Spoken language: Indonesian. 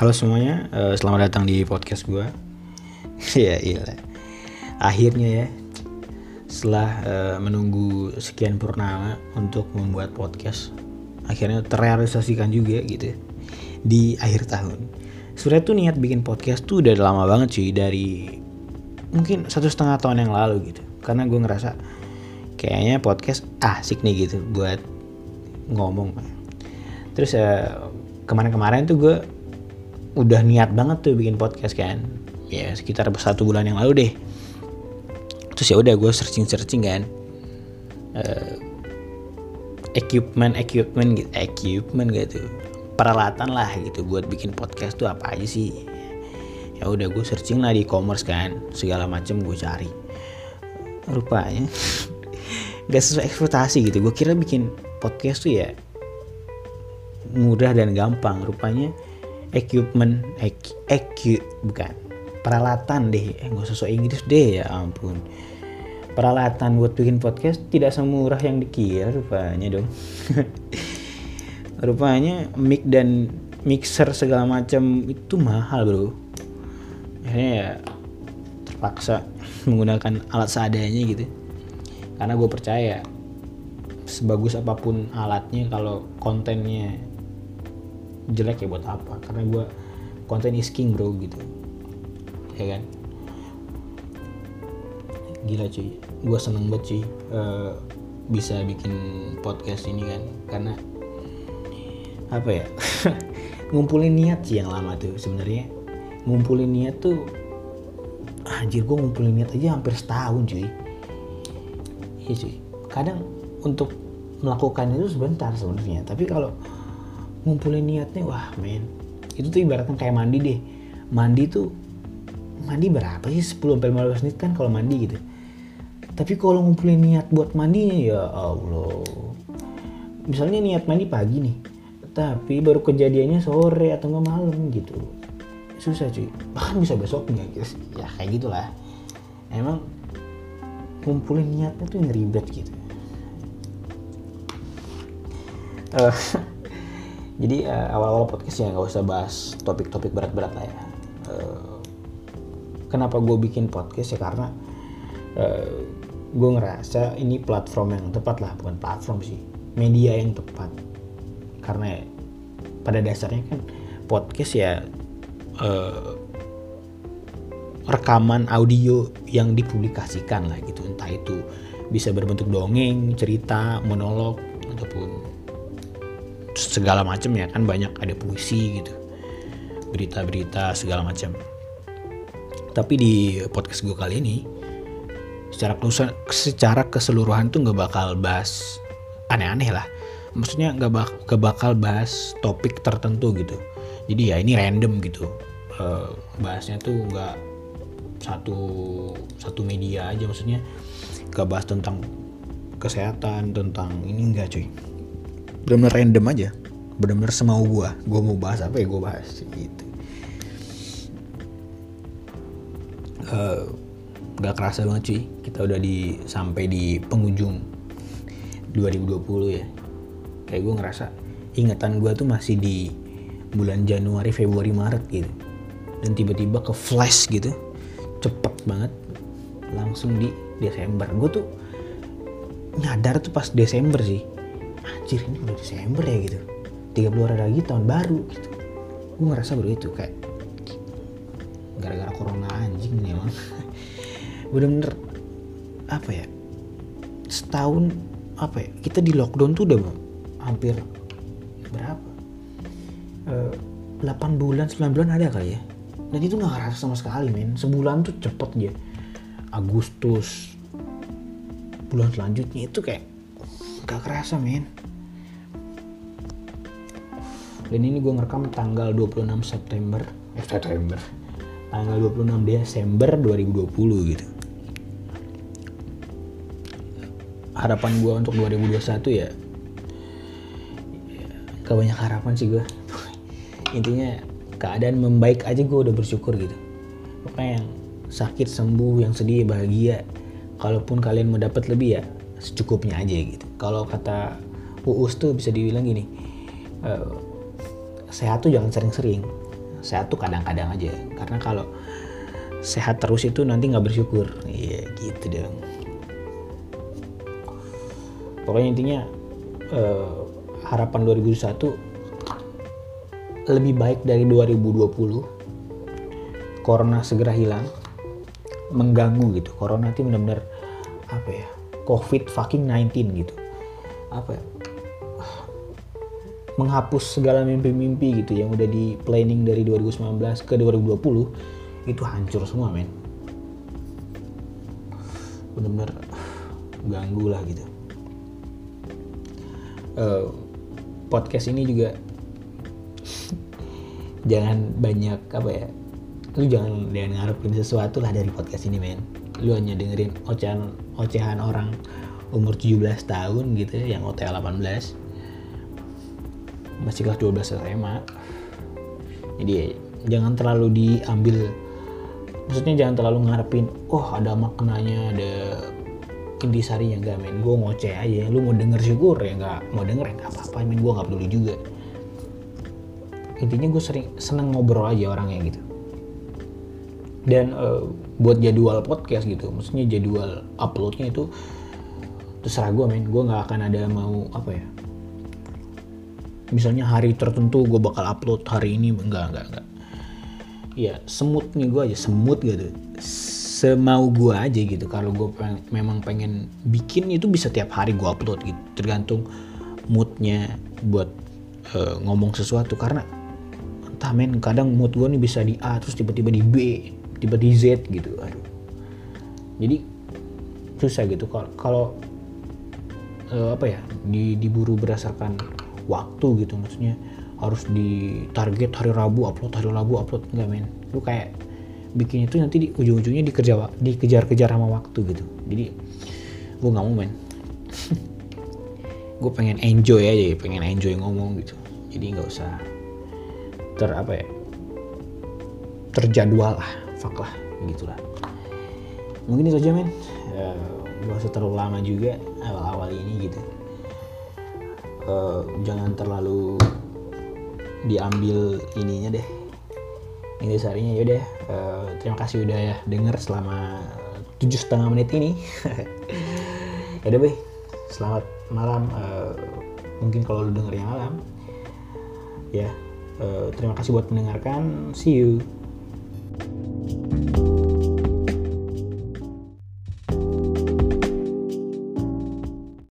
Halo semuanya, uh, selamat datang di podcast gue. ya iya. Akhirnya ya, setelah uh, menunggu sekian purnama untuk membuat podcast, akhirnya terrealisasikan juga gitu di akhir tahun. Sebenarnya tuh niat bikin podcast tuh udah lama banget cuy dari mungkin satu setengah tahun yang lalu gitu. Karena gue ngerasa kayaknya podcast asik nih gitu buat ngomong. Terus uh, kemarin-kemarin tuh gue udah niat banget tuh bikin podcast kan. Ya sekitar satu bulan yang lalu deh. Terus ya udah gue searching searching kan. Uh, equipment equipment gitu equipment gitu. Peralatan lah gitu buat bikin podcast tuh apa aja sih. Ya udah gue searching lah di e-commerce kan. Segala macem gue cari. Rupanya gak sesuai ekspektasi gitu. Gue kira bikin podcast tuh ya mudah dan gampang. Rupanya equipment eq, eq bukan. Peralatan deh eh gak usah Inggris deh ya ampun. Peralatan buat bikin podcast tidak semurah yang dikira rupanya dong. Rupanya mic dan mixer segala macam itu mahal bro. Akhirnya ya terpaksa menggunakan alat seadanya gitu. Karena gue percaya sebagus apa pun alatnya kalau kontennya jelek ya buat apa? Karena gue konten is king bro gitu. Ya kan? Gila cuy. Gue seneng banget cuy uh, bisa bikin podcast ini kan. Karena apa ya? Ngumpulin niat sih yang lama tuh sebenarnya. Ngumpulin niat tuh anjir gue ngumpulin niat aja hampir setahun cuy. Iya cuy. Kadang untuk melakukan itu sebentar sebenarnya. Tapi kalau ngumpulin niatnya wah men. Itu tuh ibaratnya kayak mandi deh. Mandi tuh mandi berapa sih? 10 sampai 15 menit kan kalau mandi gitu. Tapi kalau ngumpulin niat buat mandinya ya Allah. Misalnya niat mandi pagi nih tapi baru kejadiannya sore atau nggak malam gitu. Susah cuy. Bahkan bisa besoknya gitu ya kayak gitulah. Emang ngumpulin niatnya tuh yang ribet gitu. Uh, jadi uh, awal-awal podcast ya nggak usah bahas topik-topik berat-berat lah ya. Uh, kenapa gue bikin podcast ya? Karena uh, gue ngerasa ini platform yang tepat lah. Bukan platform sih media yang tepat. Karena pada dasarnya kan podcast ya uh, rekaman audio yang dipublikasikan lah gitu. Entah itu bisa berbentuk dongeng cerita monolog ataupun segala macam ya kan banyak ada puisi gitu berita-berita segala macam tapi di podcast gue kali ini secara secara keseluruhan tuh nggak bakal bahas aneh-aneh lah. Maksudnya nggak bak bakal bahas topik tertentu gitu. Jadi ya ini random gitu. Uh, bahasnya tuh nggak satu satu media aja maksudnya. Gak bahas tentang kesehatan tentang ini enggak cuy benar-benar random aja. Benar-benar semau gue gue mau bahas apa ya gue bahas gitu. Uh, kerasa banget cuy. Kita udah di sampai di penghujung 2020 ya. Kayak gue ngerasa ingatan gue tuh masih di bulan Januari Februari Maret gitu. Dan tiba-tiba ke flash gitu. Cepet banget. Langsung di Desember. Gue tuh nyadar tuh pas Desember sih anjir ini udah Desember ya gitu. 30 hari lagi tahun baru gitu. Gue ngerasa baru itu kayak gara-gara corona anjing nih emang. Bener-bener apa ya setahun apa ya kita di lockdown tuh udah hampir berapa? E, eh, 8 bulan 9 bulan ada kali ya. Dan itu nggak ngerasa sama sekali men. Sebulan tuh cepet dia. Agustus bulan selanjutnya itu kayak gak kerasa men dan ini gue ngerekam tanggal 26 September. Eh September. Tanggal 26 Desember 2020 gitu. Harapan gue untuk 2021 ya gak banyak harapan sih gue intinya keadaan membaik aja gue udah bersyukur gitu. Pokoknya yang sakit sembuh yang sedih bahagia kalaupun kalian mau dapat lebih ya secukupnya aja gitu. Kalau kata Uus tuh bisa dibilang gini uh, sehat tuh jangan sering-sering. Sehat tuh kadang-kadang aja. Karena kalau sehat terus itu nanti nggak bersyukur. Iya gitu dong pokoknya intinya eh, harapan 2021 lebih baik dari 2020 corona segera hilang. Mengganggu gitu. Corona itu benar-benar apa ya covid fucking 19 gitu. Apa ya menghapus segala mimpi-mimpi gitu yang udah di planning dari 2019 ke 2020 itu hancur semua men. Bener-bener ganggu lah gitu. Uh, podcast ini juga jangan banyak apa ya lu jangan jangan ngarepin sesuatu lah dari podcast ini men. Lu hanya dengerin ocehan ocehan orang umur 17 tahun gitu ya, yang OTA 18 masih kelas 12 SMA jadi jangan terlalu diambil. Maksudnya jangan terlalu ngarepin oh ada maknanya ada intisarinya enggak men gue ngoceh aja lu mau denger syukur? Ya nggak mau denger ya apa-apa men gue nggak peduli juga. Intinya gue sering seneng ngobrol aja orangnya gitu. Dan uh, buat jadwal podcast gitu maksudnya jadwal uploadnya itu terserah gue men. Gue nggak akan ada mau apa ya misalnya hari tertentu gue bakal upload hari ini enggak enggak enggak. Ya semut nih gue aja semut gitu. Semau gue aja gitu kalau gue peng memang pengen bikin itu bisa tiap hari gue upload gitu. Tergantung moodnya buat uh, ngomong sesuatu. Karena entah men kadang mood gue nih bisa di A terus tiba-tiba di B tiba di Z gitu aduh. Jadi susah gitu. Kalau kalau uh, apa ya di, diburu berdasarkan waktu gitu maksudnya harus di target hari Rabu upload hari Rabu upload enggak men. Lu kayak bikin itu nanti di ujung-ujungnya dikejar dikejar-kejar sama waktu gitu. Jadi gue nggak mau men. Gue pengen enjoy aja pengen enjoy ngomong gitu. Jadi nggak usah ter apa ya terjadwal lah fuck lah gitulah mungkin itu aja men. Uh, gak usah terlalu lama juga awal-awal ini gitu uh, jangan terlalu diambil ininya deh. Ini sarinya yaudah. Uh, terima kasih udah ya denger selama tujuh setengah menit ini. Ya udah be selamat malam. Uh, mungkin kalau lu denger yang malam ya. Uh, terima kasih buat mendengarkan. See you